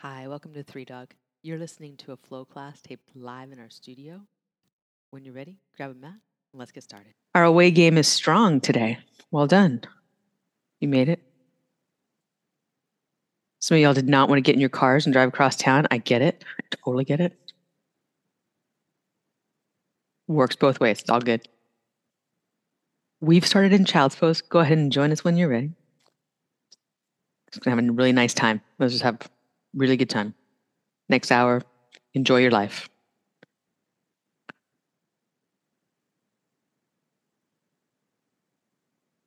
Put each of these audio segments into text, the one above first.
Hi, welcome to Three Dog. You're listening to a flow class taped live in our studio. When you're ready, grab a mat and let's get started. Our away game is strong today. Well done. You made it. Some of y'all did not want to get in your cars and drive across town. I get it. I totally get it. Works both ways. It's all good. We've started in child's pose. Go ahead and join us when you're ready. Just gonna have a really nice time. Let's just have really good time. Next hour, enjoy your life.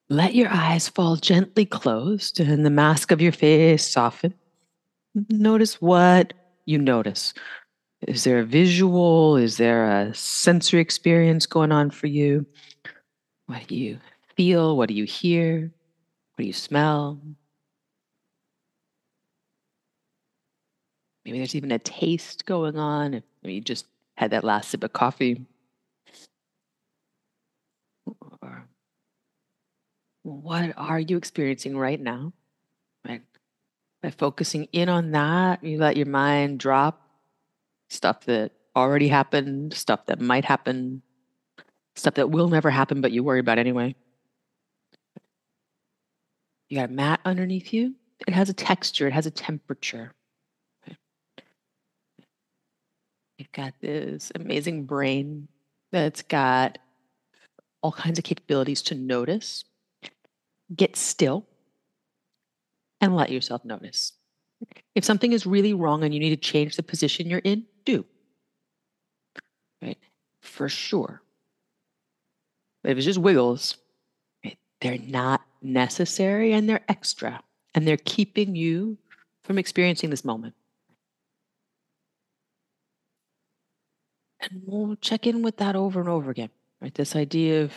Let your eyes fall gently closed and the mask of your face soften. Notice what you notice. Is there a visual? Is there a sensory experience going on for you? What do you feel? What do you hear? What do you smell? Maybe there's even a taste going on. If you just had that last sip of coffee. Or what are you experiencing right now? Right? By focusing in on that, you let your mind drop stuff that already happened, stuff that might happen, stuff that will never happen, but you worry about anyway. You got a mat underneath you. It has a texture, it has a temperature. You've got this amazing brain that's got all kinds of capabilities to notice, get still, and let yourself notice. If something is really wrong and you need to change the position you're in, do. Right? For sure. But if it's just wiggles, right, they're not necessary and they're extra. And they're keeping you from experiencing this moment. And we'll check in with that over and over again, right? This idea of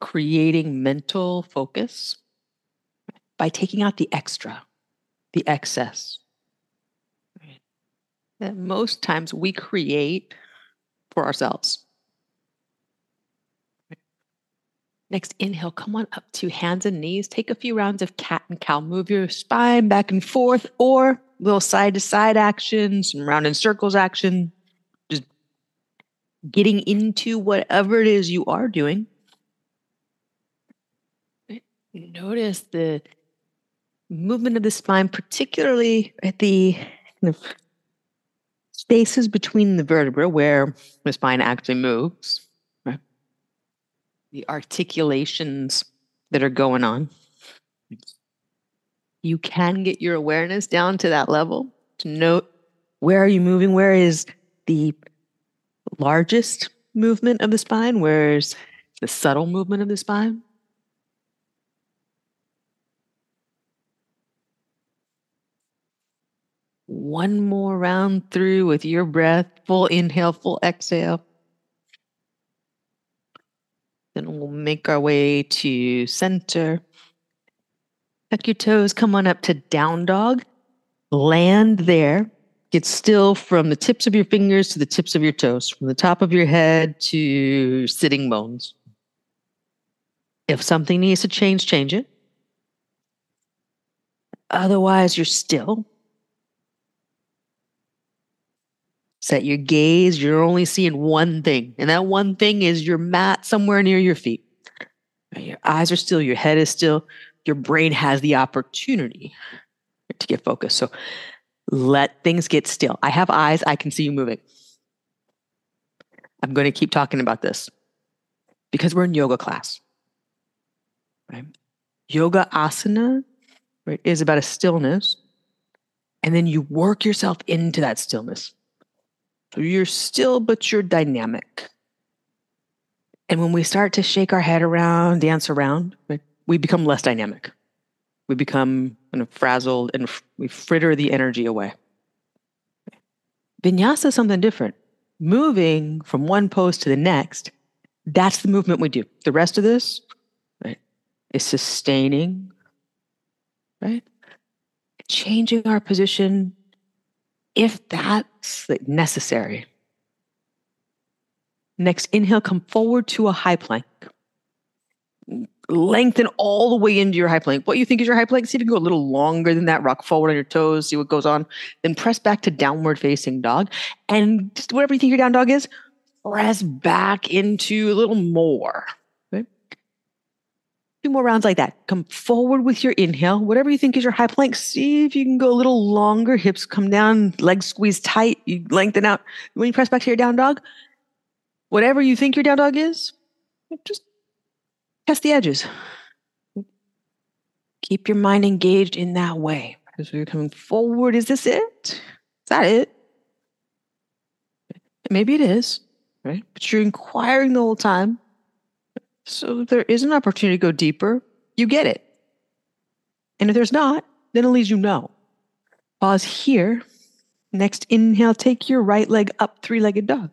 creating mental focus by taking out the extra, the excess. That most times we create for ourselves. Next inhale, come on up to hands and knees. Take a few rounds of cat and cow. Move your spine back and forth or little side to side action, some round in circles action. Getting into whatever it is you are doing. Notice the movement of the spine, particularly at the kind of spaces between the vertebra where the spine actually moves the articulations that are going on. You can get your awareness down to that level to note where are you moving? Where is the largest movement of the spine? Where's the subtle movement of the spine? One more round through with your breath, full inhale, full exhale. Then we'll make our way to center. Tuck your toes, come on up to down dog. Land there. Get still from the tips of your fingers to the tips of your toes, from the top of your head to sitting bones. If something needs to change, change it. Otherwise, you're still. Set your gaze. You're only seeing one thing, and that one thing is your mat somewhere near your feet. Your eyes are still, your head is still, your brain has the opportunity to get focused. So let things get still. I have eyes, I can see you moving. I'm going to keep talking about this because we're in yoga class. Right? Yoga asana right, is about a stillness, and then you work yourself into that stillness. So you're still, but you're dynamic. And when we start to shake our head around, dance around, we become less dynamic. We become kind of frazzled and we fritter the energy away. Vinyasa is something different. Moving from one pose to the next, that's the movement we do. The rest of this right, is sustaining, right? Changing our position if that's necessary. Next, inhale, come forward to a high plank. Lengthen all the way into your high plank. What you think is your high plank, see if you can go a little longer than that. Rock forward on your toes, see what goes on. Then press back to downward facing dog. And just whatever you think your down dog is, press back into a little more. Two more rounds like that. Come forward with your inhale. Whatever you think is your high plank, see if you can go a little longer. Hips come down, legs squeeze tight. You lengthen out. When you press back to your down dog, whatever you think your down dog is, just test the edges. Keep your mind engaged in that way. As you're coming forward, is this it? Is that it? Maybe it is, right? But you're inquiring the whole time. So there is an opportunity to go deeper. You get it. And if there's not, then at least you know. Pause here. Next inhale, take your right leg up, three legged dog.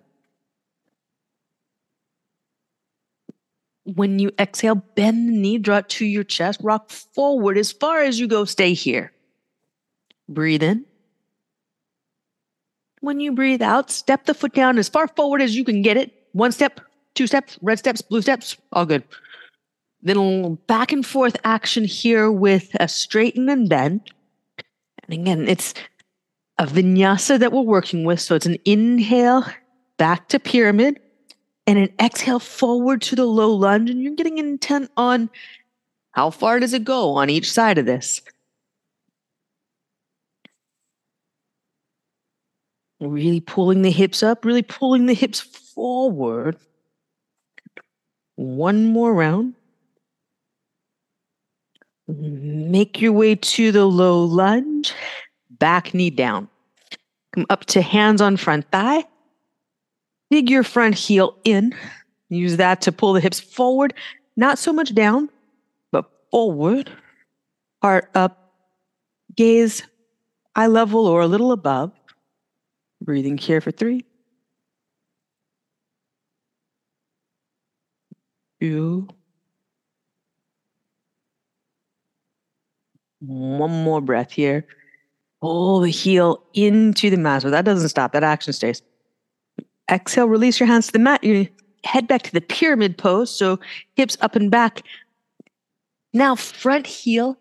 When you exhale, bend the knee, draw it to your chest, rock forward as far as you go, stay here. Breathe in. When you breathe out, step the foot down as far forward as you can get it. One step, two steps, red steps, blue steps, all good. Then a little back and forth action here with a straighten and bend. And again, it's a vinyasa that we're working with. So it's an inhale back to pyramid and an exhale forward to the low lunge. And you're getting intent on how far does it go on each side of this. Really pulling the hips up, really pulling the hips forward. One more round. Make your way to the low lunge, back knee down. Come up to hands on front thigh. Dig your front heel in. Use that to pull the hips forward, not so much down, but forward. Heart up, gaze eye level or a little above. Breathing here for three, two, one more breath here. Pull the heel into the mat. So that doesn't stop, that action stays. Exhale, release your hands to the mat. You head back to the pyramid pose. So hips up and back. Now, front heel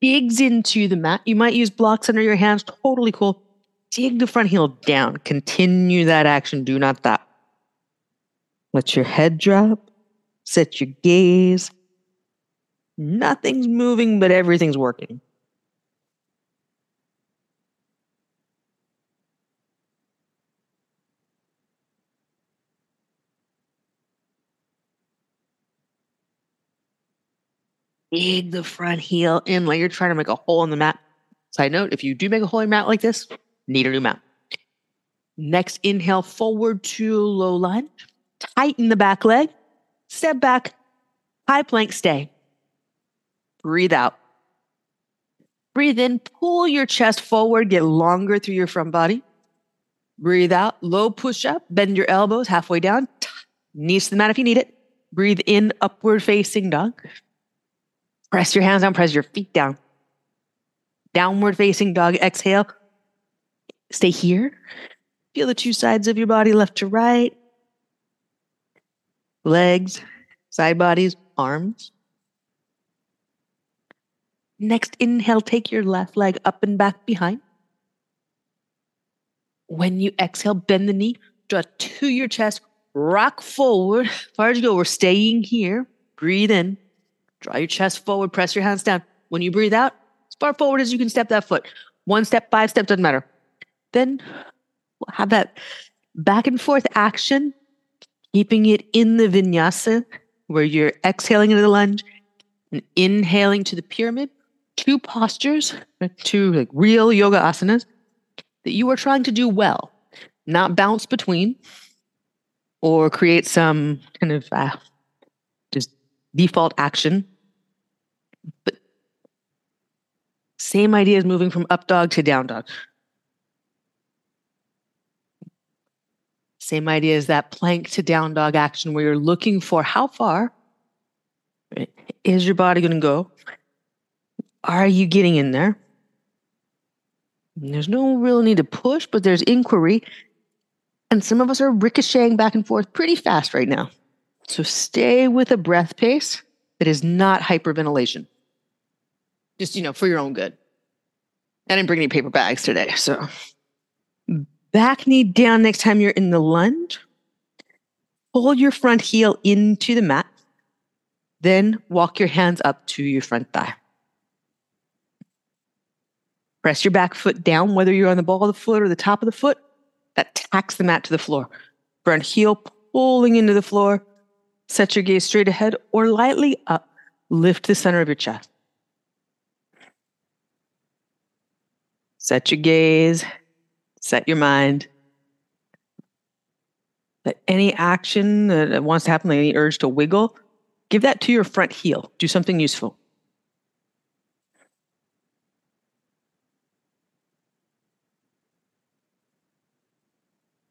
digs into the mat. You might use blocks under your hands. Totally cool. Dig the front heel down. Continue that action. Do not stop. Let your head drop. Set your gaze. Nothing's moving, but everything's working. Dig the front heel in like you're trying to make a hole in the mat. Side note, if you do make a hole in your mat like this, need a new mat. Next, inhale forward to low lunge. Tighten the back leg. Step back. High plank, stay. Breathe out. Breathe in, pull your chest forward, get longer through your front body. Breathe out, low push up, bend your elbows halfway down, knees to the mat if you need it. Breathe in, upward facing dog. Press your hands down, press your feet down. Downward facing dog, exhale. Stay here. Feel the two sides of your body, left to right. Legs, side bodies, arms. Next inhale, take your left leg up and back behind. When you exhale, bend the knee, draw to your chest, rock forward. As far as you go, we're staying here. Breathe in. Draw your chest forward, press your hands down. When you breathe out, as far forward as you can step that foot. One step, five steps, doesn't matter. Then we'll have that back and forth action, keeping it in the vinyasa where you're exhaling into the lunge and inhaling to the pyramid. Two postures, two like real yoga asanas that you are trying to do well, not bounce between or create some kind of uh, default action but same idea as moving from up dog to down dog. Same idea as that plank to down dog action where you're looking for how far is your body going to go? Are you getting in there? There's no real need to push, but there's inquiry. And some of us are ricocheting back and forth pretty fast right now. So stay with a breath pace that is not hyperventilation. Just, you know, for your own good. I didn't bring any paper bags today. So back knee down next time you're in the lunge. Pull your front heel into the mat. Then walk your hands up to your front thigh. Press your back foot down, whether you're on the ball of the foot or the top of the foot. That tacks the mat to the floor. Front heel pulling into the floor. Set your gaze straight ahead or lightly up. Lift the center of your chest. Set your gaze, set your mind. That any action that wants to happen, like any urge to wiggle, give that to your front heel. Do something useful.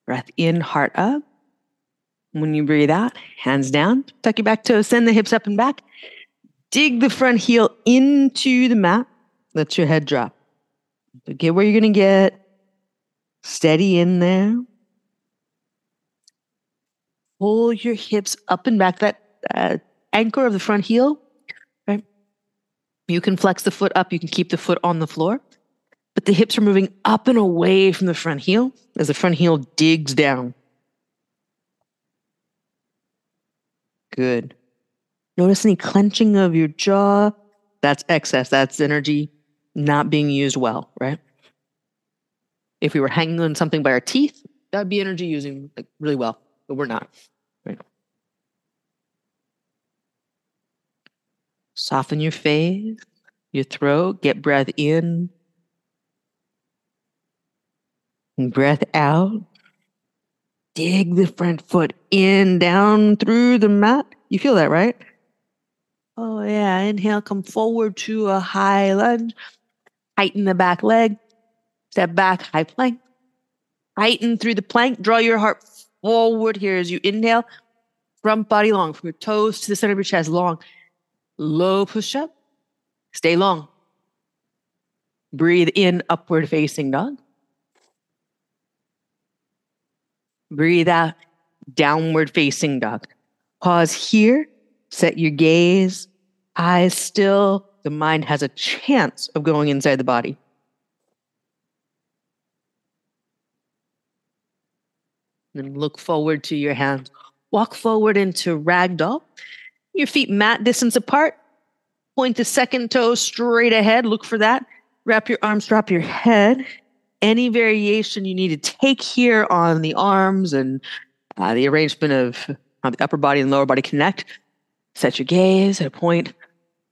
Breath in, heart up. When you breathe out, hands down, tuck your back toes, send the hips up and back. Dig the front heel into the mat. Let your head drop. So get where you're going to get. Steady in there. Pull your hips up and back. That uh, anchor of the front heel, right? You can flex the foot up. You can keep the foot on the floor. But the hips are moving up and away from the front heel as the front heel digs down. Good. Notice any clenching of your jaw. That's excess. That's energy not being used well, right? If we were hanging on something by our teeth, that would be energy using like really well, but we're not. Right? Soften your face, your throat, get breath in, and breath out. Dig the front foot in, down through the mat. You feel that, right? Oh, yeah. Inhale, come forward to a high lunge. Tighten the back leg. Step back, high plank. Tighten through the plank. Draw your heart forward here as you inhale. Front body long, from your toes to the center of your chest, long. Low push up. Stay long. Breathe in, upward facing dog. Breathe out, downward facing dog. Pause here. Set your gaze, eyes still, the mind has a chance of going inside the body. Then look forward to your hands. Walk forward into ragdoll. Your feet mat distance apart. Point the second toe straight ahead. Look for that. Wrap your arms, drop your head. Any variation you need to take here on the arms and uh, the arrangement of how the upper body and lower body connect. Set your gaze at a point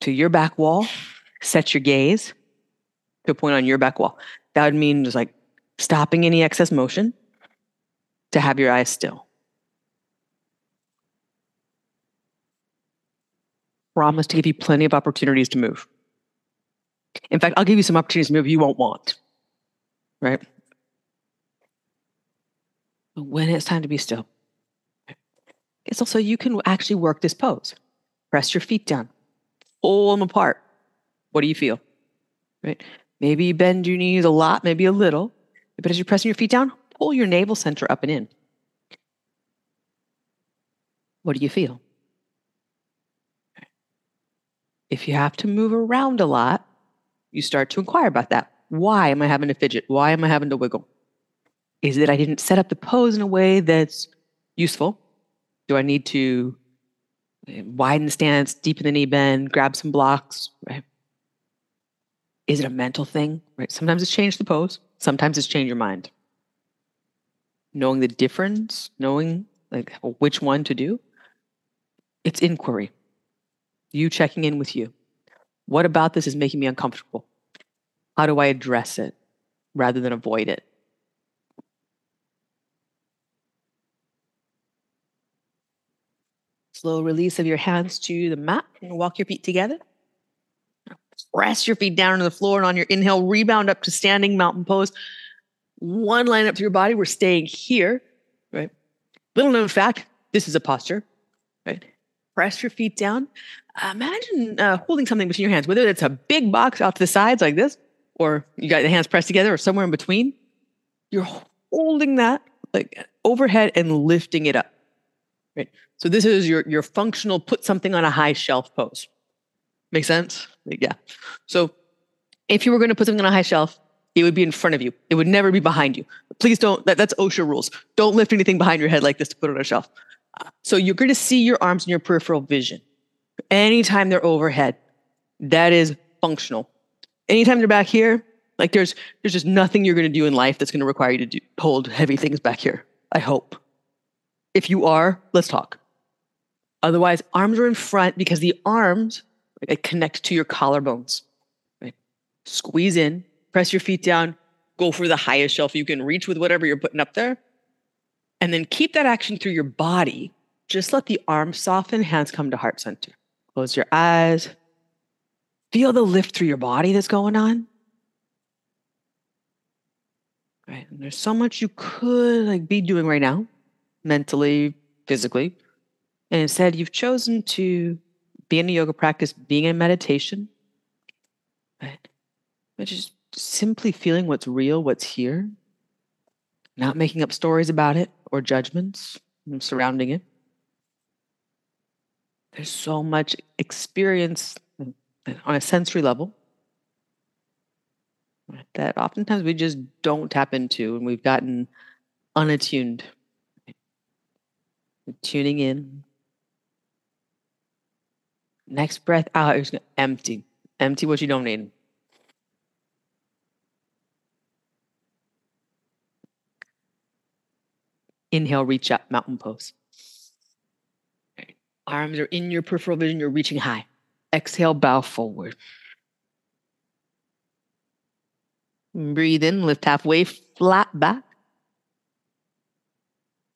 to your back wall, set your gaze to a point on your back wall. That would mean just like stopping any excess motion to have your eyes still. Promise to give you plenty of opportunities to move. In fact, I'll give you some opportunities to move you won't want, right? When it's time to be still, it's also you can actually work this pose. Press your feet down, pull them apart. What do you feel? Right? Maybe you bend your knees a lot, maybe a little, but as you're pressing your feet down, pull your navel center up and in. What do you feel? If you have to move around a lot, you start to inquire about that. Why am I having to fidget? Why am I having to wiggle? Is it I didn't set up the pose in a way that's useful? Do I need to eh, widen the stance, deepen the knee bend, grab some blocks, right? Is it a mental thing? Right? Sometimes it's change the pose, sometimes it's change your mind. Knowing the difference, knowing like which one to do, it's inquiry. You checking in with you. What about this is making me uncomfortable? How do I address it rather than avoid it? Slow release of your hands to the mat and walk your feet together. Press your feet down to the floor and on your inhale, rebound up to standing mountain pose. One line up through your body. We're staying here, right? Little known fact this is a posture, right? Press your feet down. imagine uh, holding something between your hands, whether it's a big box out to the sides like this, or you got the hands pressed together, or somewhere in between. You're holding that like overhead and lifting it up. Right? So this is your your functional put something on a high shelf pose. Make sense? Yeah. So if you were going to put something on a high shelf, it would be in front of you. It would never be behind you. Please don't. That, that's OSHA rules. Don't lift anything behind your head like this to put on a shelf. So you're going to see your arms in your peripheral vision. Anytime they're overhead, that is functional. Anytime they're back here, like there's there's just nothing you're going to do in life that's going to require you to do, hold heavy things back here. I hope. If you are, let's talk. Otherwise, arms are in front because the arms like, connect to your collarbones. Right? Squeeze in, press your feet down, go for the highest shelf you can reach with whatever you're putting up there. And then keep that action through your body. Just let the arms soften, hands come to heart center. Close your eyes. Feel the lift through your body that's going on. Right. And there's so much you could like be doing right now, mentally, physically. And instead, you've chosen to be in a yoga practice, being in meditation, right? But just simply feeling what's real, what's here, not making up stories about it or judgments surrounding it. There's so much experience on a sensory level that oftentimes we just don't tap into and we've gotten unattuned. Tuning in. Next breath out, you're just gonna empty. Empty what you don't need. Inhale, reach up, mountain pose. Arms are in your peripheral vision, you're reaching high. Exhale, bow forward. Breathe in, lift halfway, flat back.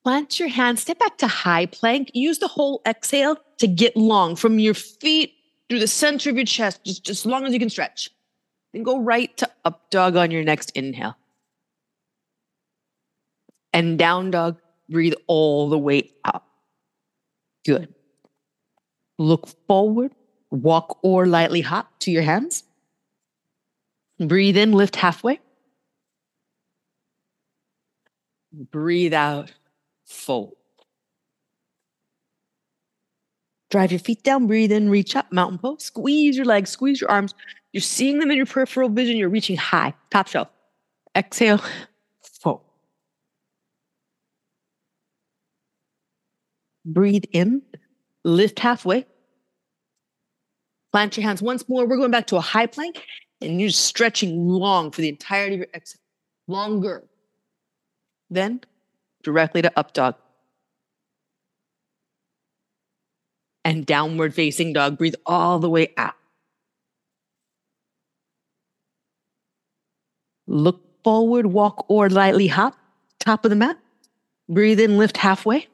Plant your hands, step back to high plank. Use the whole exhale to get long from your feet through the center of your chest, just, as long as you can stretch. Then go right to up dog on your next inhale. And down dog, breathe all the way up. Good. Look forward, walk or lightly hop to your hands. Breathe in, lift halfway. Breathe out, fold. Drive your feet down, breathe in, reach up, mountain pose. Squeeze your legs, squeeze your arms. You're seeing them in your peripheral vision. You're reaching high, top shelf. Exhale, fold. Breathe in, lift halfway. Plant your hands once more. We're going back to a high plank and you're stretching long for the entirety of your exhale, longer. Then directly to up dog. And downward facing dog. Breathe all the way out. Look forward, walk or lightly hop, top of the mat. Breathe in, lift halfway.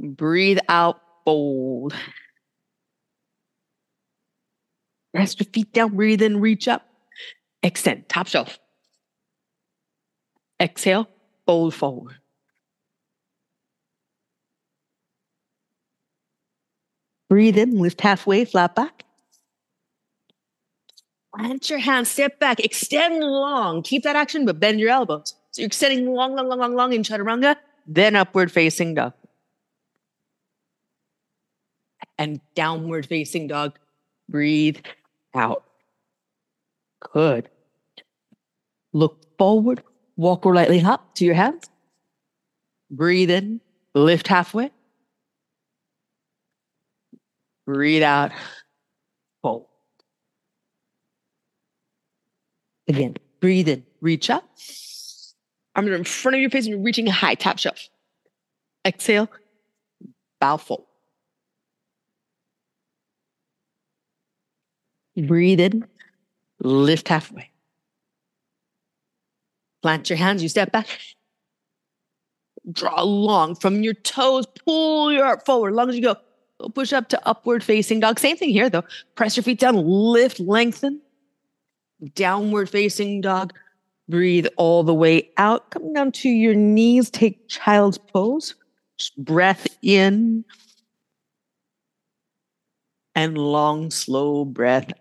Breathe out, fold. Rest your feet down, breathe in, reach up. Extend, top shelf. Exhale, fold forward. Breathe in, lift halfway, flat back. Plant your hands, step back, extend long. Keep that action, but bend your elbows. So you're extending long, long, long, long, long in chaturanga, then upward facing dog. And downward facing dog. Breathe out. Good. Look forward, walk or lightly up to your hands. Breathe in, lift halfway. Breathe out, fold. Again, breathe in, reach up. Arms are in front of your face and you're reaching high, top shelf. Exhale, bow fold. Breathe in, lift halfway. Plant your hands, you step back. Draw long from your toes, pull your heart forward, long as you go. Push up to upward facing dog. Same thing here though. Press your feet down, lift, lengthen. Downward facing dog. Breathe all the way out. Come down to your knees. Take child's pose. Just breath in. And long, slow breath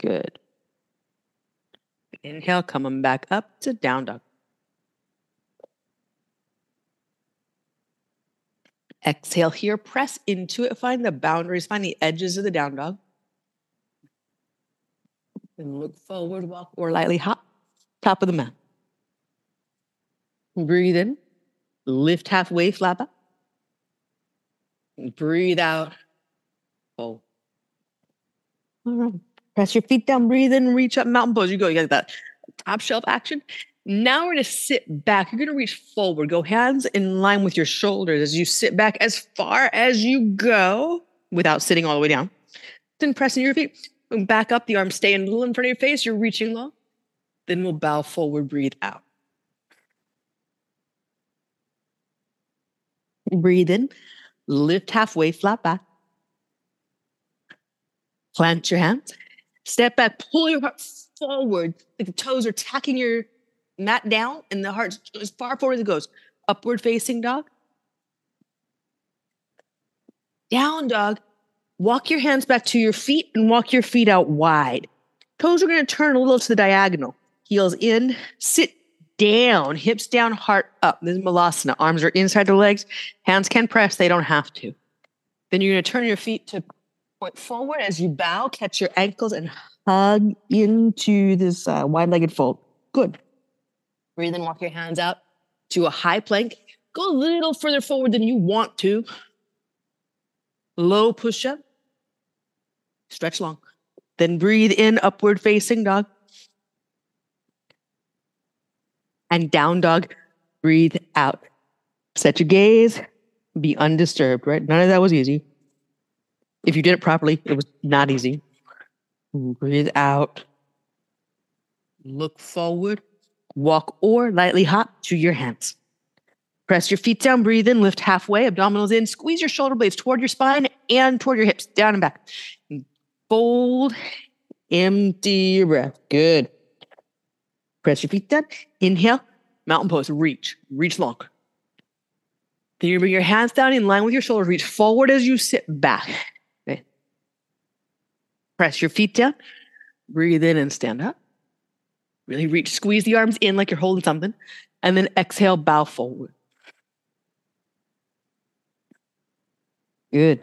Good. Inhale, coming back up to down dog. Exhale here, press into it, find the boundaries, find the edges of the down dog. And look forward, walk or lightly hop, top of the mat. Breathe in, lift halfway, flat back. Breathe out, fold. All right. Press your feet down, breathe in, reach up, mountain pose. You go, you got that top shelf action. Now we're going to sit back. You're going to reach forward. Go hands in line with your shoulders as you sit back as far as you go without sitting all the way down. Then pressing your feet. Back up, the arms stay a little in front of your face. You're reaching low. Then we'll bow forward, breathe out. Breathe in, lift halfway, flat back. Plant your hands. Step back, pull your heart forward. The toes are tacking your mat down and the heart as far forward as it goes. Upward facing dog. Down dog. Walk your hands back to your feet and walk your feet out wide. Toes are going to turn a little to the diagonal. Heels in, sit down, hips down, heart up. This is Malasana. Arms are inside the legs. Hands can press, they don't have to. Then you're going to turn your feet to point forward as you bow, catch your ankles and hug into this uh, wide legged fold. Good. Breathe in, walk your hands out to a high plank. Go a little further forward than you want to. Low push up. Stretch long. Then breathe in, upward facing dog. And down dog. Breathe out. Set your gaze. Be undisturbed, right? None of that was easy. If you did it properly, it was not easy. Breathe out. Look forward. Walk or lightly hop to your hands. Press your feet down, breathe in, lift halfway, abdominals in, squeeze your shoulder blades toward your spine and toward your hips, down and back. Fold, empty your breath. Good. Press your feet down. Inhale, mountain pose, reach, reach long. Then you bring your hands down in line with your shoulders, reach forward as you sit back. Press your feet down, breathe in and stand up. Really reach, squeeze the arms in like you're holding something, and then exhale, bow forward. Good.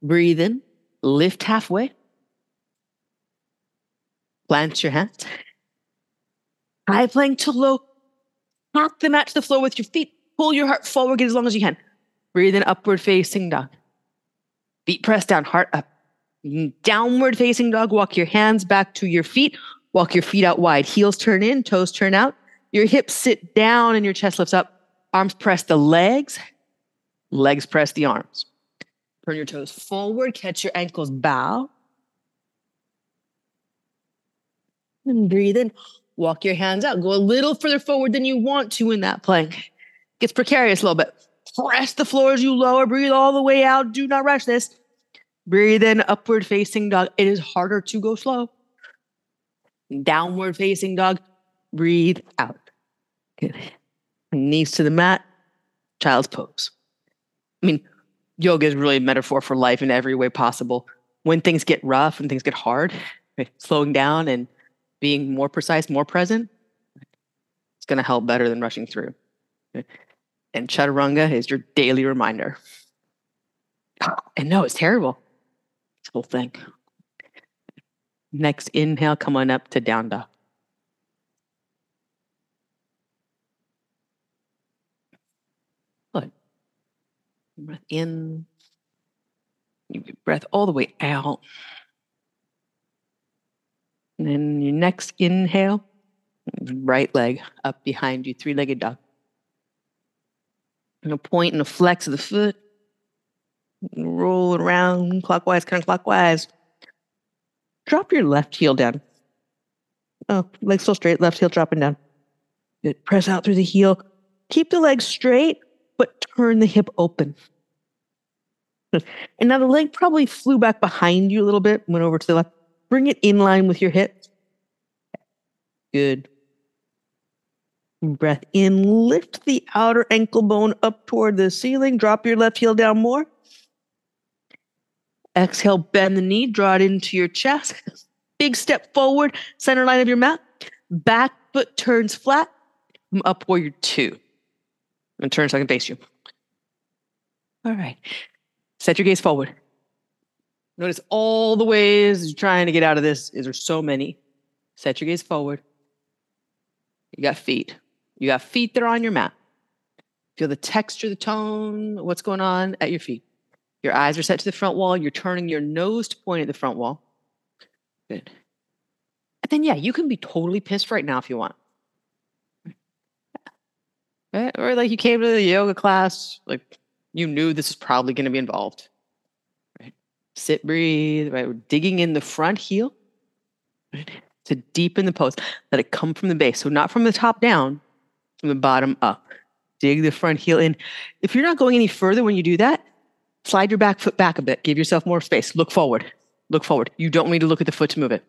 Breathe in, lift halfway. Plant your hands. High plank to low. Tap the mat to the floor with your feet. Pull your heart forward, get as long as you can. Breathe in, upward facing dog. Feet press down, heart up. Downward facing dog. Walk your hands back to your feet. Walk your feet out wide. Heels turn in, toes turn out. Your hips sit down and your chest lifts up. Arms press the legs. Legs press the arms. Turn your toes forward, catch your ankles, bow. And breathe in. Walk your hands out. Go a little further forward than you want to in that plank. Gets precarious a little bit. Press the floor as you lower. Breathe all the way out. Do not rush this. Breathe in, upward facing dog. It is harder to go slow. Downward facing dog. Breathe out. Good. Knees to the mat. Child's pose. I mean, yoga is really a metaphor for life in every way possible. When things get rough and things get hard, slowing down and being more precise, more present, it's going to help better than rushing through. And chaturanga is your daily reminder. And no, it's terrible. Whole thing. Next inhale, come on up to down dog. Good. Breath in. Breath all the way out. And then your next inhale, right leg up behind you, three legged dog. And a point and a flex of the foot. Roll around clockwise, counterclockwise. Drop your left heel down. Oh, leg still straight, left heel dropping down. Good. Press out through the heel. Keep the leg straight, but turn the hip open. And now the leg probably flew back behind you a little bit, went over to the left. Bring it in line with your hip. Good. Breath in, lift the outer ankle bone up toward the ceiling. Drop your left heel down more. Exhale, bend the knee, draw it into your chest. Big step forward, center line of your mat. Back foot turns flat. Come up warrior two. And turn so I can face you. All right. Set your gaze forward. Notice all the ways you're trying to get out of this. Is there so many? Set your gaze forward. You got feet. You got feet that are on your mat. Feel the texture, the tone, what's going on at your feet. Your eyes are set to the front wall. You're turning your nose to point at the front wall. Good. And then, yeah, you can be totally pissed right now if you want. Right? Or like you came to the yoga class, like you knew this is probably going to be involved. Right? Sit, breathe, right? We're digging in the front heel right? to deepen the pose. Let it come from the base. So not from the top down, from the bottom up. Dig the front heel in. If you're not going any further when you do that, slide your back foot back a bit. Give yourself more space. Look forward. Look forward. You don't need to look at the foot to move it.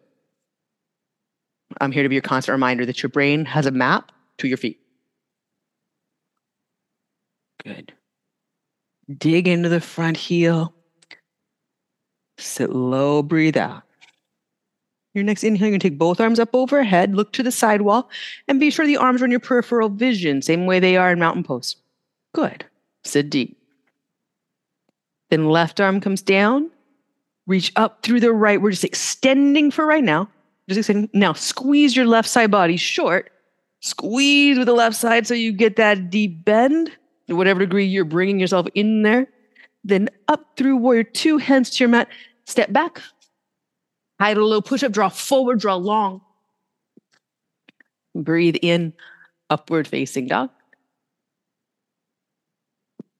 I'm here to be your constant reminder that your brain has a map to your feet. Good. Dig into the front heel. Sit low, breathe out. Your next inhale, you're going to take both arms up overhead, look to the sidewall, and be sure the arms are in your peripheral vision, same way they are in mountain pose. Good. Sit deep. Then left arm comes down, reach up through the right. We're just extending for right now. Just extending. Now squeeze your left side body short. Squeeze with the left side so you get that deep bend to whatever degree you're bringing yourself in there. Then up through warrior two, hands to your mat. Step back. High to low push up, draw forward, draw long. Breathe in, upward facing dog.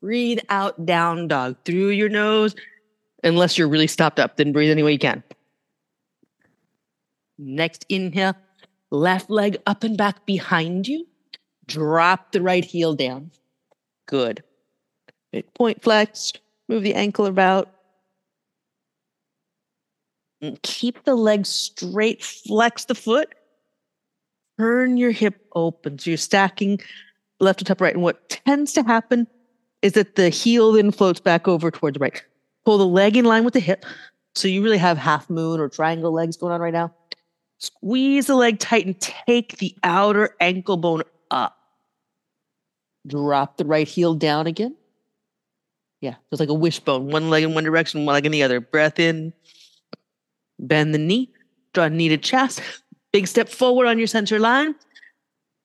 Breathe out, down dog through your nose. Unless you're really stopped up, then breathe any way you can. Next inhale, left leg up and back behind you. Drop the right heel down. Good. Point flexed, move the ankle about. And keep the leg straight, flex the foot. Turn your hip open. So you're stacking left to top right. And what tends to happen is that the heel then floats back over towards the right. Pull the leg in line with the hip. So you really have half moon or triangle legs going on right now. Squeeze the leg tight and take the outer ankle bone up. Drop the right heel down again. Yeah, it's like a wishbone, one leg in one direction, one leg in the other. Breath in, bend the knee, draw knee to chest. Big step forward on your center line.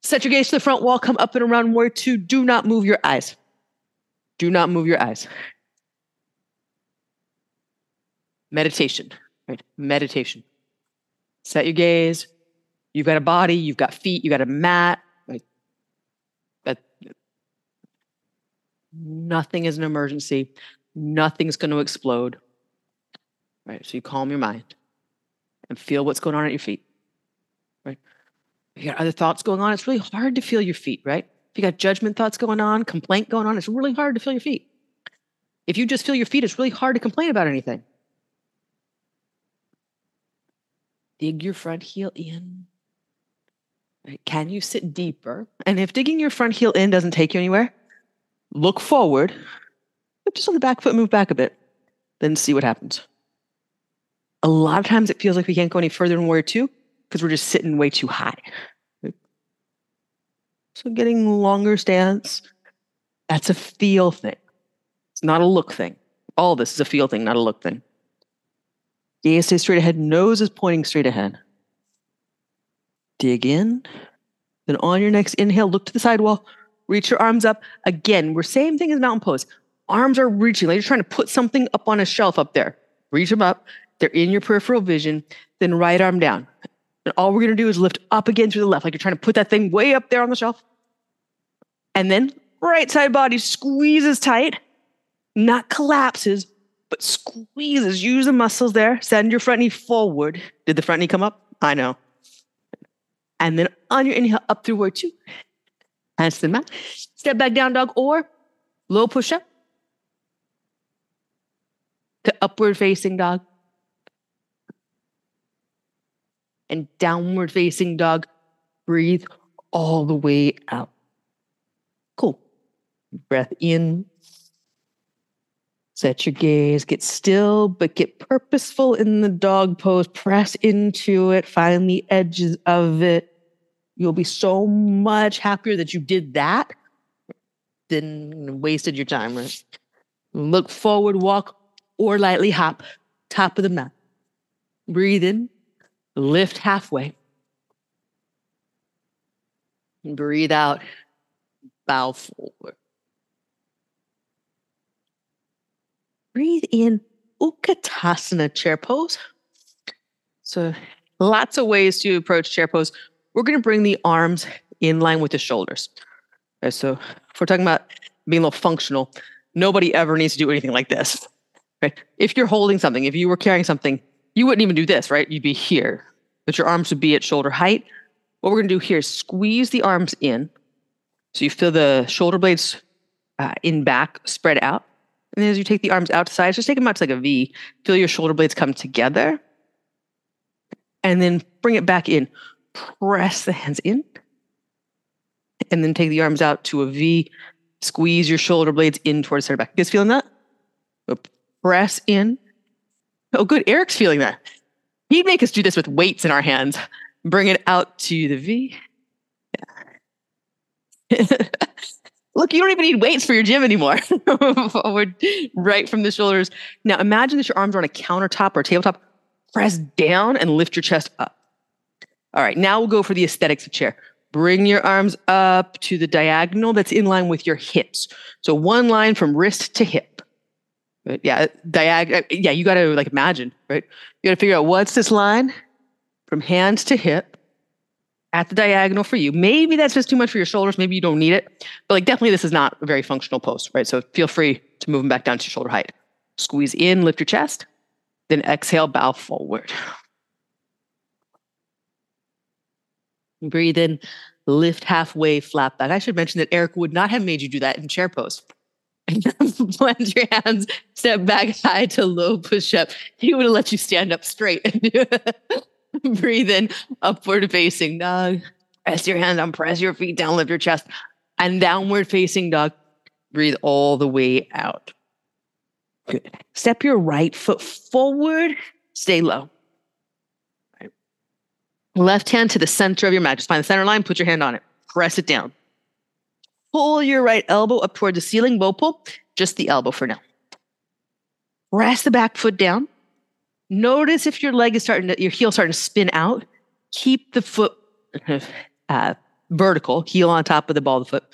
Set your gaze to the front wall, come up and around warrior two. Do not move your eyes. Do not move your eyes. Meditation, right? Meditation. Set your gaze. You've got a body, you've got feet, you've got a mat, Like that Nothing is an emergency. Nothing's going to explode. Right? So you calm your mind and feel what's going on at your feet. Right? You got other thoughts going on, it's really hard to feel your feet, right? If you got judgment thoughts going on, complaint going on, it's really hard to feel your feet. If you just feel your feet, it's really hard to complain about anything. Dig your front heel in. Can you sit deeper? And if digging your front heel in doesn't take you anywhere, look forward, but just on the back foot, move back a bit, then see what happens. A lot of times it feels like we can't go any further in warrior two because we're just sitting way too high. So getting longer stance, that's a feel thing. It's not a look thing. All this is a feel thing, not a look thing. Gaze stays straight ahead, nose is pointing straight ahead. Dig in. Then on your next inhale, look to the sidewall, Reach your arms up. Again, we're same thing as mountain pose. Arms are reaching, like you're trying to put something up on a shelf up there. Reach them up. They're in your peripheral vision. Then right arm down. And all we're gonna do is lift up again through the left, like you're trying to put that thing way up there on the shelf. And then right side body squeezes tight, not collapses, but squeezes. Use the muscles there. Send your front knee forward. Did the front knee come up? I know. And then on your inhale, up through warrior two. Hands to the mat. Step back down dog or low push up to upward facing dog. And downward facing dog. Breathe all the way out. Cool. Breath in. Set your gaze. Get still, but get purposeful in the dog pose. Press into it. Find the edges of it. You'll be so much happier that you did that than wasted your time. Right? Look forward, walk, or lightly hop, top of the mat. Breathe in, lift halfway. And Breathe out, bow forward. Breathe in, Utkatasana chair pose. So, lots of ways to approach chair pose. We're going to bring the arms in line with the shoulders. So, if we're talking about being a little functional, nobody ever needs to do anything like this. Right? If you're holding something, if you were carrying something, you wouldn't even do this, right? You'd be here, but your arms would be at shoulder height. What we're going to do here is squeeze the arms in. So you feel the shoulder blades uh, in back spread out. And then as you take the arms out to sides, just take them out to like a V. Feel your shoulder blades come together. And then bring it back in. Press the hands in. And then take the arms out to a V. Squeeze your shoulder blades in towards center back. You guys feeling that? Press in. Oh, good. Eric's feeling that. He'd make us do this with weights in our hands. Bring it out to the V. Yeah. Look, you don't even need weights for your gym anymore. Forward, right from the shoulders. Now imagine that your arms are on a countertop or a tabletop. Press down and lift your chest up. All right, now we'll go for the aesthetics of chair. Bring your arms up to the diagonal that's in line with your hips. So one line from wrist to hip. Right? Yeah, diag. Yeah, you got to like imagine, right? You got to figure out what's this line from hands to hip at the diagonal for you. Maybe that's just too much for your shoulders. Maybe you don't need it. But like definitely this is not a very functional pose, right? So feel free to move them back down to shoulder height. Squeeze in, lift your chest, then exhale, bow forward. Breathe in, lift halfway, flat back. I should mention that Eric would not have made you do that in chair pose. Plant your hands, step back high to low push up. He would have let you stand up straight and. Breathe in, upward facing dog. Press your hand down, press your feet down, lift your chest, and downward facing dog. Breathe all the way out. Good. Step your right foot forward, stay low. Right. Left hand to the center of your mat. Just find the center line, put your hand on it, press it down. Pull your right elbow up toward the ceiling, bow pull, just the elbow for now. Press the back foot down. Notice if your leg is starting to, your heel starting to spin out. Keep the foot uh, vertical, heel on top of the ball of the foot,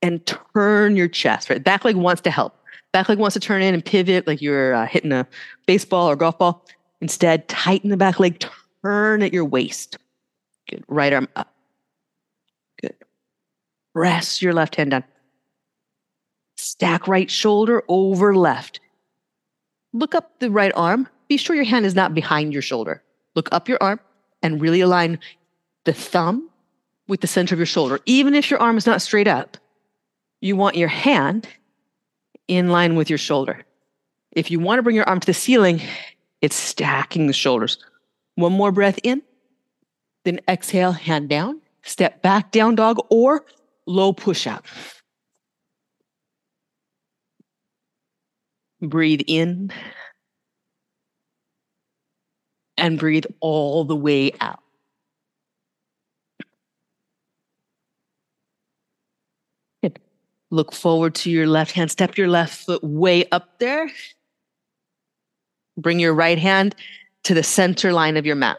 and turn your chest. Right, back leg wants to help. Back leg wants to turn in and pivot like you're uh, hitting a baseball or golf ball. Instead, tighten the back leg, turn at your waist. Good. Right arm up. Press your left hand down. Stack right shoulder over left. Look up the right arm be sure your hand is not behind your shoulder. Look up your arm and really align the thumb with the center of your shoulder. Even if your arm is not straight up, you want your hand in line with your shoulder. If you want to bring your arm to the ceiling, it's stacking the shoulders. One more breath in, then exhale, hand down, step back, down dog, or low push up. Breathe in and breathe all the way out. Good. Look forward to your left hand. Step your left foot way up there. Bring your right hand to the center line of your mat.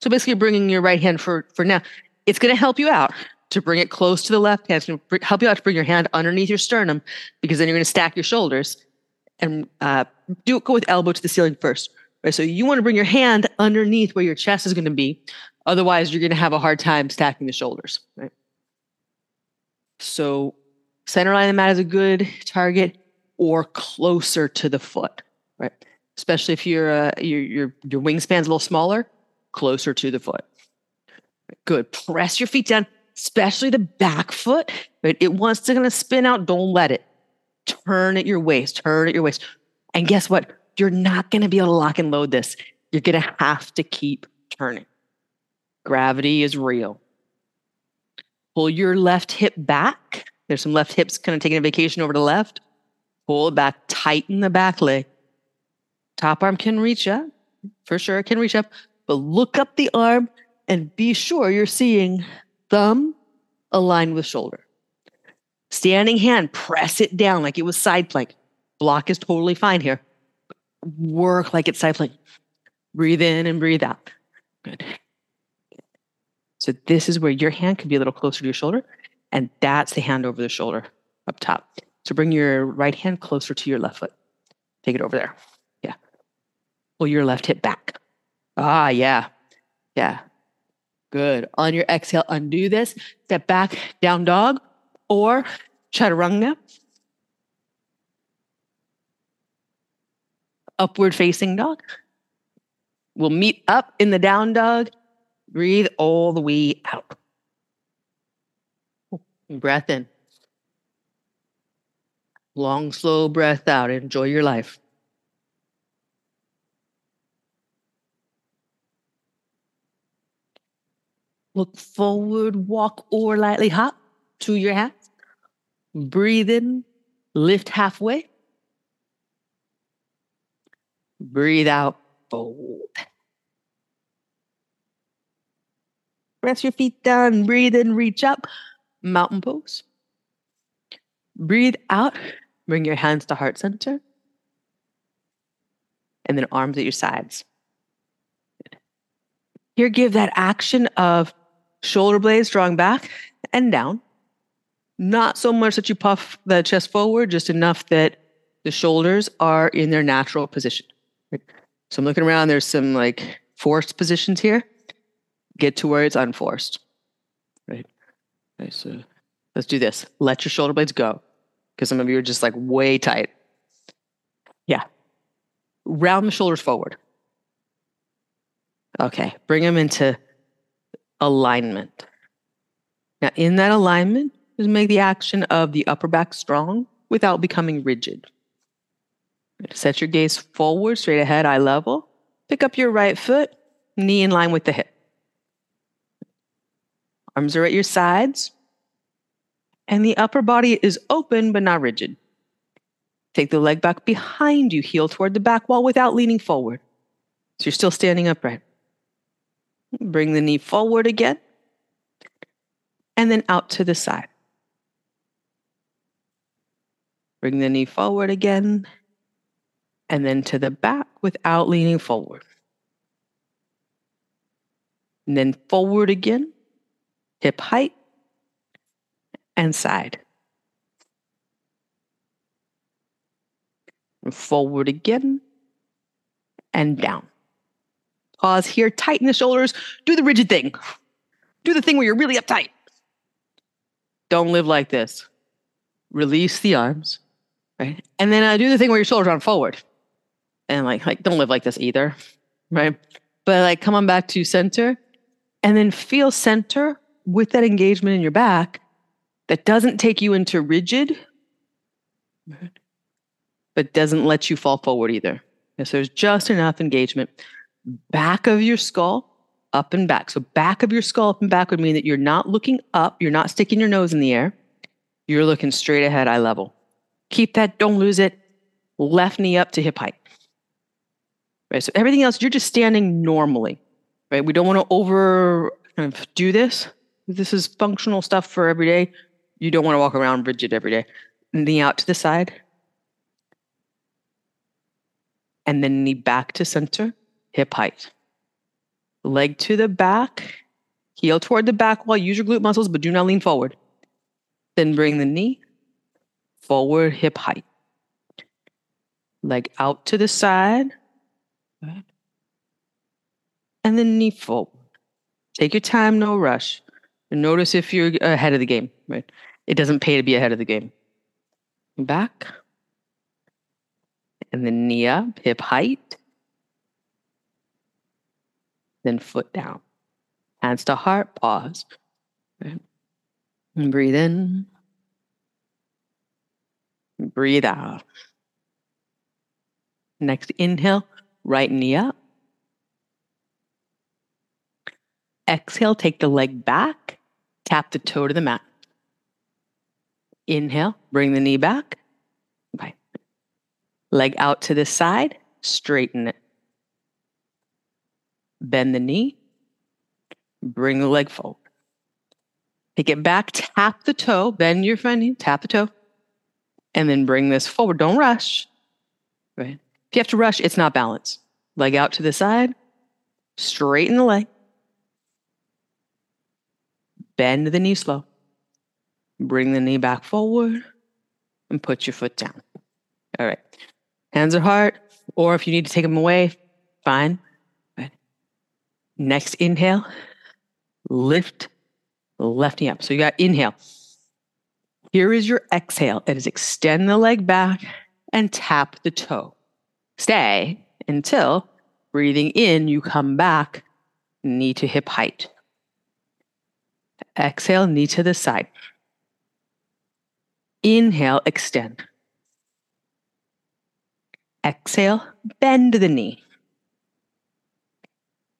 So basically, bringing your right hand for, for now. It's going to help you out to bring it close to the left hand. It's going to help you out to bring your hand underneath your sternum because then you're going to stack your shoulders and uh, do go with elbow to the ceiling first. Right? So you want to bring your hand underneath where your chest is going to be. Otherwise, you're going to have a hard time stacking the shoulders. Right? So center line of the mat is a good target or closer to the foot, right? Especially if your uh, your your your wingspan's a little smaller, closer to the foot. Good. Press your feet down, especially the back foot. Right? It wants to kind of spin out. Don't let it. Turn at your waist. Turn at your waist. And guess what? you're not going to be able to lock and load this. You're going to have to keep turning. Gravity is real. Pull your left hip back. There's some left hips kind of taking a vacation over to left. Pull it back, tighten the back leg. Top arm can reach up, for sure, can reach up, but look up the arm and be sure you're seeing thumb aligned with shoulder. Standing hand, press it down like it was side plank Block is totally fine here. Work like it's cycling. Breathe in and breathe out. Good. So this is where your hand could be a little closer to your shoulder, and that's the hand over the shoulder up top. So bring your right hand closer to your left foot. Take it over there. Yeah. Pull your left hip back. Ah, yeah. Yeah. Good. On your exhale, undo this. Step back, down dog, or chaturanga. Upward facing dog. We'll meet up in the down dog. Breathe all the way out. Breath in. Long, slow breath out. Enjoy your life. Look forward, walk or lightly hop to your hands. Breathe in, lift halfway. Breathe out, fold. Press your feet down, breathe in, reach up, mountain pose. Breathe out, bring your hands to heart center. And then arms at your sides. Here, give that action of shoulder blades drawing back and down. Not so much that you puff the chest forward, just enough that the shoulders are in their natural position. So I'm looking around, there's some like forced positions here. Get to where it's unforced. Right. Okay, so let's do this. Let your shoulder blades go. Because some of you are just like way tight. Yeah. Round the shoulders forward. Okay. Bring them into alignment. Now, in that alignment, just make the action of the upper back strong without becoming rigid. Set your gaze forward, straight ahead, eye level. Pick up your right foot, knee in line with the hip. Arms are at your sides, and the upper body is open but not rigid. Take the leg back behind you, heel toward the back wall without leaning forward. So you're still standing upright. Bring the knee forward again, and then out to the side. Bring the knee forward again, and then to the back without leaning forward. And then forward again, hip height, and side. And forward again, and down. Pause here, tighten the shoulders, do the rigid thing. Do the thing where you're really uptight. Don't live like this. Release the arms, right? And then uh, do the thing where your shoulders are forward and like like don't live like this either right but like come on back to center and then feel center with that engagement in your back that doesn't take you into rigid but doesn't let you fall forward either so there's just enough engagement back of your skull up and back so back of your skull up and back would mean that you're not looking up you're not sticking your nose in the air you're looking straight ahead eye level keep that don't lose it left knee up to hip height right? So everything else, you're just standing normally, right? We don't want to over kind of do this. This is functional stuff for every day. You don't want to walk around rigid every day. Knee out to the side. And then knee back to center, hip height. Leg to the back, heel toward the back wall. Use your glute muscles, but do not lean forward. Then bring the knee forward, hip height. Leg out to the side, and then knee forward. Take your time, no rush. And notice if you're ahead of the game, right? It doesn't pay to be ahead of the game. Back. And then knee up, hip height. Then foot down. Hands to heart, pause. Right? And breathe in. Breathe out. Next inhale, right knee up. Exhale, take the leg back, tap the toe to the mat. Inhale, bring the knee back. Bye. Leg out to the side, straighten it. Bend the knee, bring the leg forward. Take it back, tap the toe, bend your front knee, tap the toe, and then bring this forward. Don't rush. Right. If you have to rush, it's not balance. Leg out to the side, straighten the leg, bend the knee slow, bring the knee back forward, and put your foot down. All right. Hands are hard, or if you need to take them away, fine. Next inhale, lift left knee up. So you got inhale. Here is your exhale. It is extend the leg back and tap the toe. Stay until breathing in, you come back, knee to hip height. Exhale, knee to the side. Inhale, extend. Exhale, bend the knee.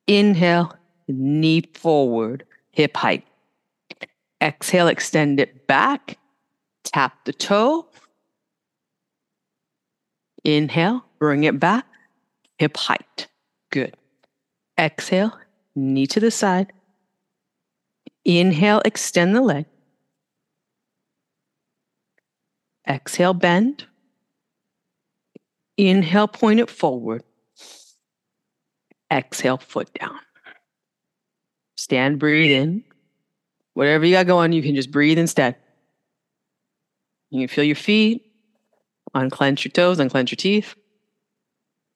Inhale, knee forward, hip height. Exhale, extend it back. Tap the toe. Inhale, bring it back, hip height. Good. Exhale, knee to the side. Inhale, extend the leg. Exhale, bend. Inhale, point it forward. Exhale, foot down. Stand, breathe in. Whatever you got going, you can just breathe instead. You can feel your feet, unclench your toes, unclench your teeth.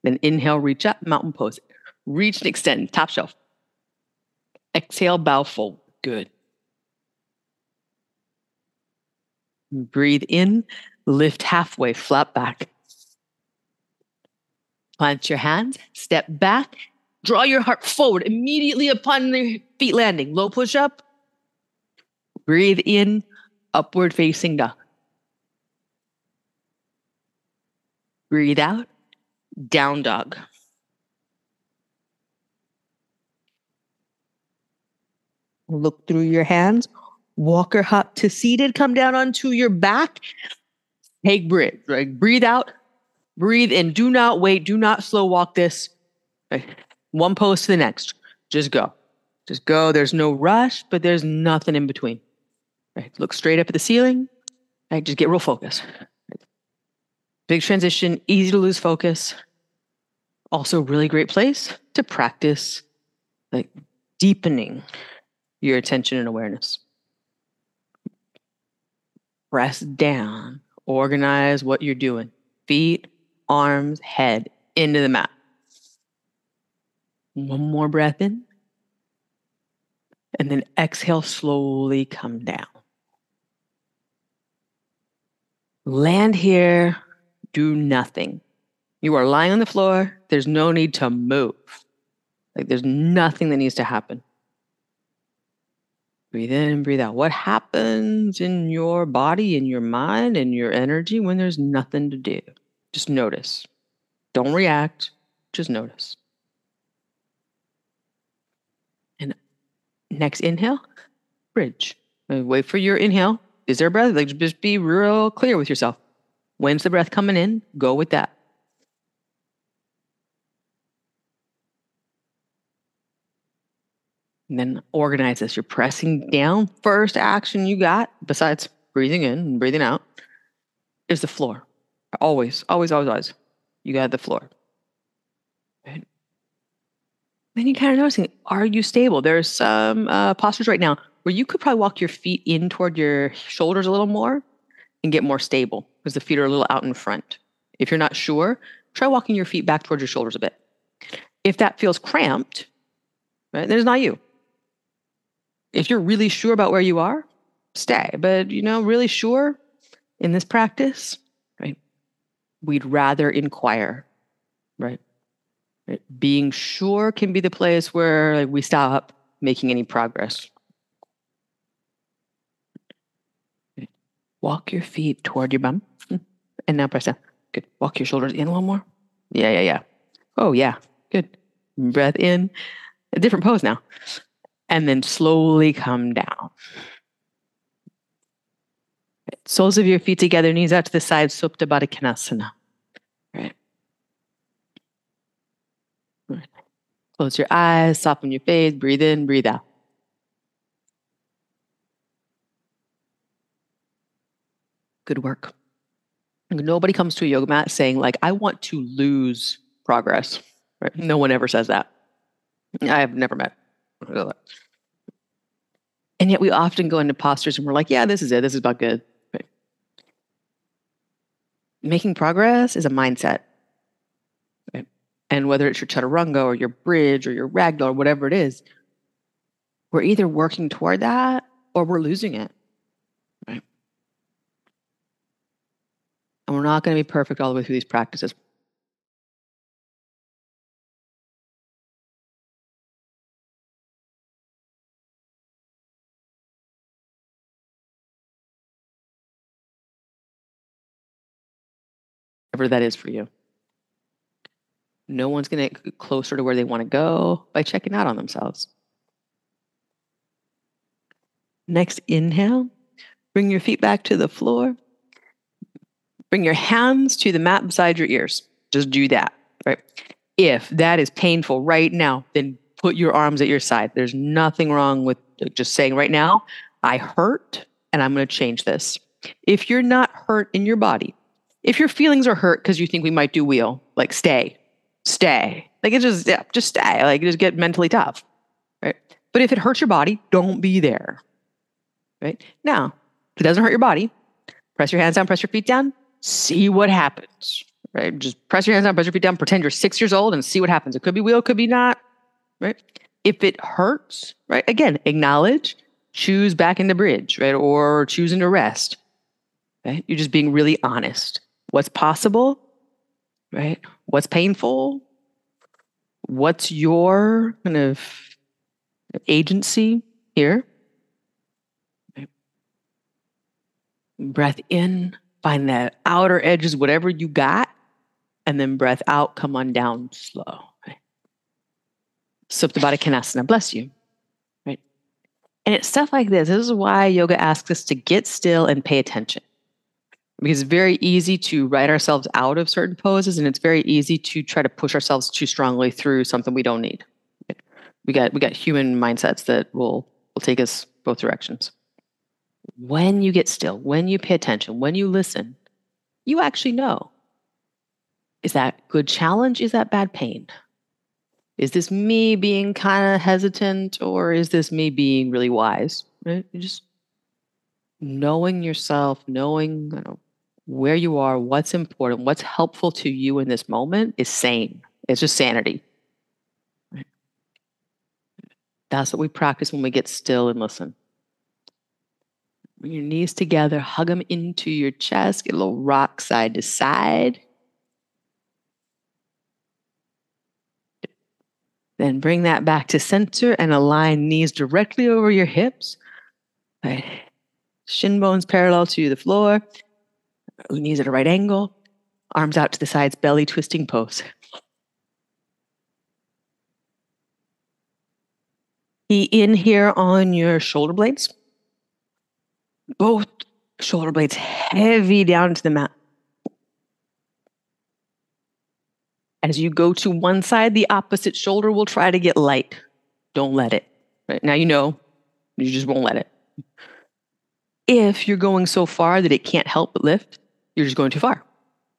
Then inhale, reach up, mountain pose. Reach and extend, top shelf. Exhale, bow forward. Good. Breathe in, lift halfway, flat back. Plant your hands, step back, draw your heart forward immediately upon the feet landing. Low push up. Breathe in, upward facing dog. Breathe out, down dog. Look through your hands. Walker hop to seated. Come down onto your back. Take breath. Right? Breathe out. Breathe in. Do not wait. Do not slow walk this. One pose to the next. Just go. Just go. There's no rush, but there's nothing in between. Right? Look straight up at the ceiling. Right? Just get real focus. Big transition, easy to lose focus. Also, really great place to practice like deepening your attention and awareness. Press down, organize what you're doing. Feet, arms, head into the mat. One more breath in. And then exhale, slowly come down. Land here, do nothing. You are lying on the floor. There's no need to move. Like there's nothing that needs to happen. Breathe in breathe out. What happens in your body, in your mind, in your energy when there's nothing to do? Just notice. Don't react, just notice. And next inhale, bridge. Wait for your inhale. Is there a breath? Like just be real clear with yourself. When's the breath coming in? Go with that. And then organize this. You're pressing down. First action you got, besides breathing in and breathing out, is the floor. Always, always, always, always. You got the floor. Right. Then you kind of noticing, are you stable? There's some uh, postures right now where you could probably walk your feet in toward your shoulders a little more and get more stable because the feet are a little out in front. If you're not sure, try walking your feet back towards your shoulders a bit. If that feels cramped, right, then it's not you. If you're really sure about where you are, stay. But you know, really sure in this practice, right? We'd rather inquire, right? Right? Being sure can be the place where like, we stop making any progress. Walk your feet toward your bum. Hmm. And now press down. Good. Walk your shoulders in a little more. Yeah, yeah, yeah. Oh, yeah. Good. Breath in. A different pose now and then slowly come down. Soles of your feet together, knees out to the side, Supta Baddha Konasana. Right. right. Close your eyes, soften your face, breathe in, breathe out. Good work. Nobody comes to a yoga mat saying, like, I want to lose progress. Right? No one ever says that. I have never met. And yet we often go into postures and we're like, yeah, this is it. This is about good. Right? Making progress is a mindset. Right? And whether it's your chaturanga or your bridge or your ragdoll or whatever it is, we're either working toward that or we're losing it. Right? And we're not going to be perfect all the way through these practices. whatever that is for you. No one's going to get closer to where they want to go by checking out on themselves. Next inhale, bring your feet back to the floor. Bring your hands to the mat beside your ears. Just do that, right? If that is painful right now, then put your arms at your side. There's nothing wrong with just saying right now, I hurt and I'm going to change this. If you're not hurt in your body, if your feelings are hurt because you think we might do wheel, like stay, stay. Like it just, yeah, just stay. Like just get mentally tough, right? But if it hurts your body, don't be there, right? Now, if it doesn't hurt your body, press your hands down, press your feet down, see what happens, right? Just press your hands down, press your feet down, pretend you're six years old and see what happens. It could be wheel, could be not, right? If it hurts, right? Again, acknowledge, choose back in the bridge, right? Or choosing to rest, right? You're just being really honest what's possible, right? What's painful? What's your kind of agency here? Right. Breath in, find the outer edges, whatever you got, and then breath out, come on down slow. Right? Supta Baddha Konasana, bless you. Right? And it's stuff like this. This is why yoga asks us to get still and pay attention because it's very easy to write ourselves out of certain poses and it's very easy to try to push ourselves too strongly through something we don't need. We got we got human mindsets that will will take us both directions. When you get still when you pay attention when you listen you actually know is that good challenge? Is that bad pain? Is this me being kind of hesitant or is this me being really wise? Right? You just knowing yourself knowing you know, where you are, what's important, what's helpful to you in this moment is sane. It's just sanity. That's what we practice when we get still and listen. Bring your knees together, hug them into your chest, get a little rock side to side. Then bring that back to center and align knees directly over your hips. Right. Shin bones parallel to the floor knees at a right angle, arms out to the sides, belly twisting pose. Be in here on your shoulder blades. Both shoulder blades heavy down to the mat. As you go to one side, the opposite shoulder will try to get light. Don't let it. Right? Now you know, you just won't let it. If you're going so far that it can't help but lift, you're just going too far.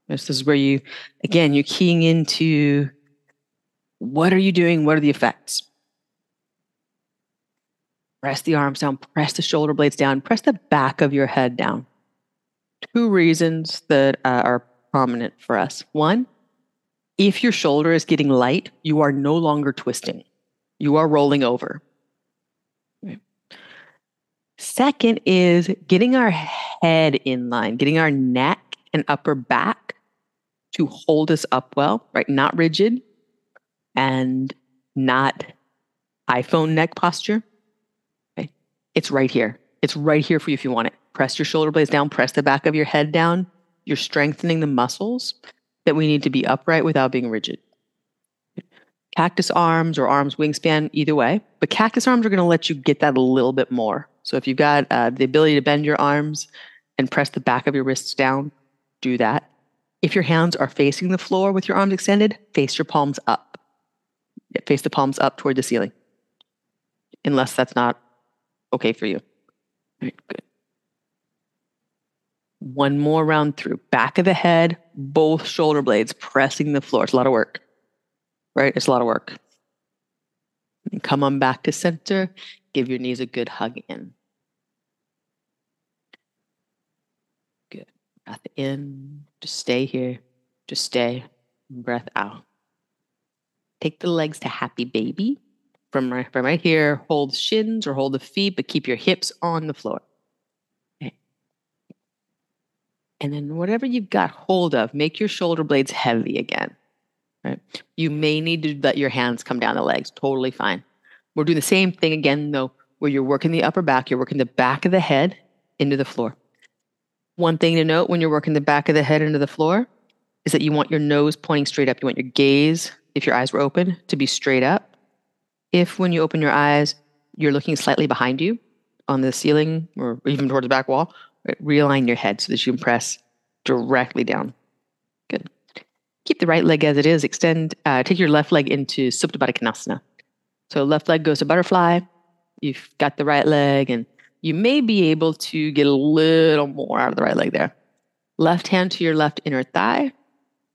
This is where you, again, you're keying into what are you doing? What are the effects? Press the arms down, press the shoulder blades down, press the back of your head down. Two reasons that uh, are prominent for us. One, if your shoulder is getting light, you are no longer twisting, you are rolling over. Second is getting our head in line, getting our neck and upper back to hold us up well, right? Not rigid and not iPhone neck posture. Okay. It's right here. It's right here for you if you want it. Press your shoulder blades down, press the back of your head down. You're strengthening the muscles that we need to be upright without being rigid. Cactus arms or arms wingspan, either way. But cactus arms are going to let you get that a little bit more. So if you've got uh, the ability to bend your arms and press the back of your wrists down, do that. If your hands are facing the floor with your arms extended, face your palms up. Face the palms up toward the ceiling, unless that's not okay for you. Good. One more round through. Back of the head, both shoulder blades pressing the floor. It's a lot of work, right? It's a lot of work. And come on back to center. Give your knees a good hug in. Good. Breath in. Just stay here. Just stay. Breath out. Take the legs to happy baby. From right, from right here, hold shins or hold the feet, but keep your hips on the floor. Okay. And then whatever you've got hold of, make your shoulder blades heavy again. Right? You may need to let your hands come down the legs. Totally fine. We're doing the same thing again, though, where you're working the upper back, you're working the back of the head into the floor. One thing to note when you're working the back of the head into the floor is that you want your nose pointing straight up. You want your gaze, if your eyes were open, to be straight up. If when you open your eyes, you're looking slightly behind you on the ceiling or even towards the back wall, right, realign your head so that you can press directly down. Good. Keep the right leg as it is. Extend, uh, take your left leg into Supta Baddha Konasana. So left leg goes to butterfly. You've got the right leg, and you may be able to get a little more out of the right leg there. Left hand to your left inner thigh.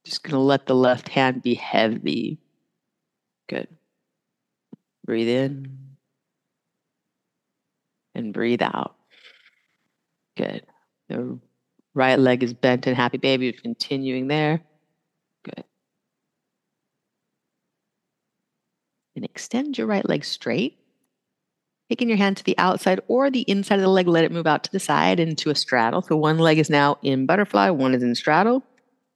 Just going to let the left hand be heavy. Good. Breathe in and breathe out. Good. The right leg is bent and happy baby. Continuing there. Good. And extend your right leg straight. Taking your hand to the outside or the inside of the leg, let it move out to the side into a straddle. So one leg is now in butterfly, one is in straddle.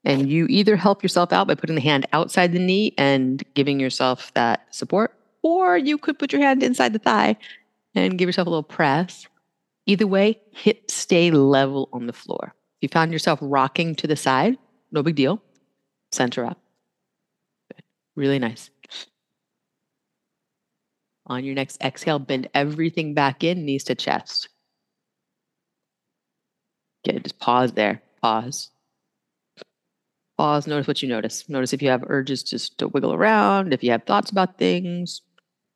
And you either help yourself out by putting the hand outside the knee and giving yourself that support, or you could put your hand inside the thigh and give yourself a little press. Either way, hips stay level on the floor. If you found yourself rocking to the side, no big deal. Center up. Really nice. On your next exhale, bend everything back in, knees to chest. Good. Just pause there. Pause. Pause. Notice what you notice. Notice if you have urges just to wiggle around, if you have thoughts about things.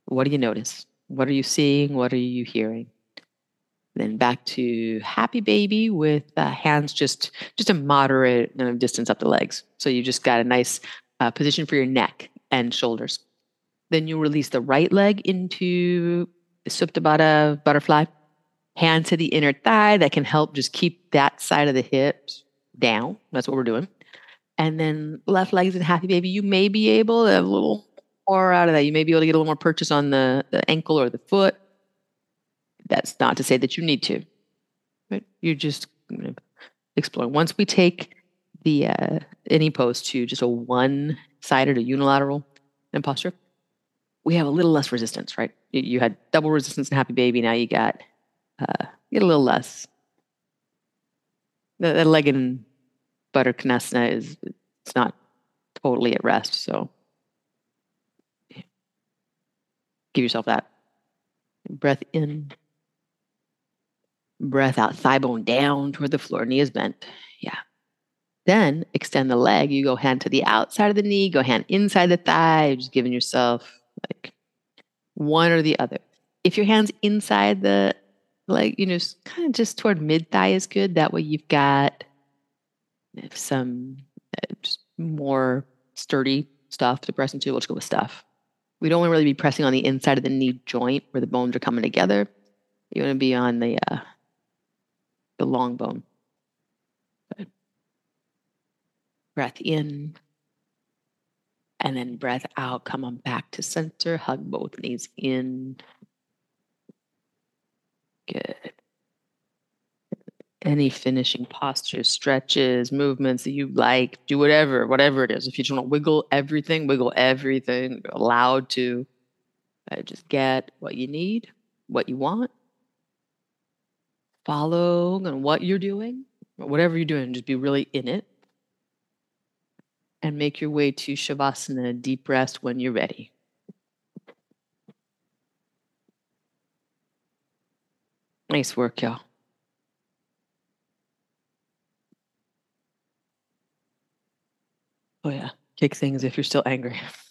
What do you notice? What are you seeing? What are you hearing? Then back to happy baby with uh, hands just just a moderate distance up the legs. So you've just got a nice uh, position for your neck and shoulders. Then you release the right leg into Supta butterfly. Hand to the inner thigh that can help just keep that side of the hips down. That's what we're doing. And then left leg is in happy baby. You may be able to have a little more out of that. You may be able to get a little more purchase on the, the ankle or the foot. That's not to say that you need to, but you're just exploring. Once we take the uh, any pose to just a one-sided or unilateral posture, we have a little less resistance, right? You had double resistance in Happy Baby. Now you got uh, you get a little less. The, the leg and Baddha Konasana is it's not totally at rest, so give yourself that breath in, breath out, thigh bone down toward the floor, knee is bent. Yeah. Then extend the leg. You go hand to the outside of the knee, go hand inside the thigh, just giving yourself like one or the other. If your hand's inside the like, you know, kind of just toward mid thigh is good. That way you've got some uh, more sturdy stuff to press into. We'll just go with stuff. We don't want to really be pressing on the inside of the knee joint where the bones are coming together. You want to be on the uh, the long bone. Breath in. And then breath out, come on back to center, hug both knees in. Good. Any finishing postures, stretches, movements that you like, do whatever, whatever it is. If you just want to wiggle everything, wiggle everything, You're allowed to. Uh, just get what you need, what you want. Follow on what you're doing, whatever you're doing, just be really in it and make your way to Shavasana, deep rest when you're ready. Nice work, y'all. Oh, yeah. Kick things if you're still angry.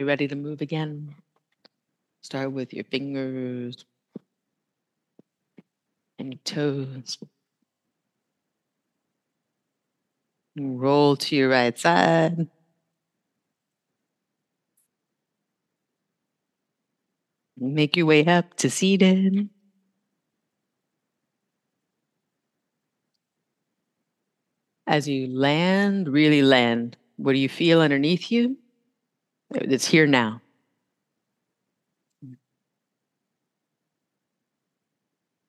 You're ready to move again. Start with your fingers and your toes. Roll to your right side. Make your way up to seated. As you land, really land. What do you feel underneath you? It's here now.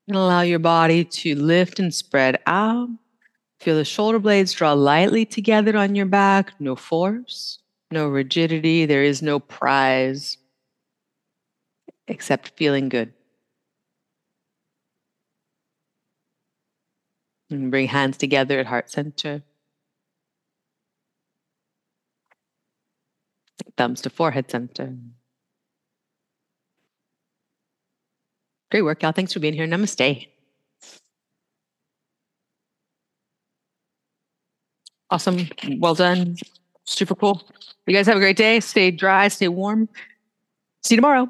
And allow your body to lift and spread out. Feel the shoulder blades draw lightly together on your back. No force, no rigidity. There is no prize except feeling good. And bring hands together at heart center. Thumbs to forehead center. Great workout. Thanks for being here. Namaste. Awesome. Well done. Super cool. You guys have a great day. Stay dry, stay warm. See you tomorrow.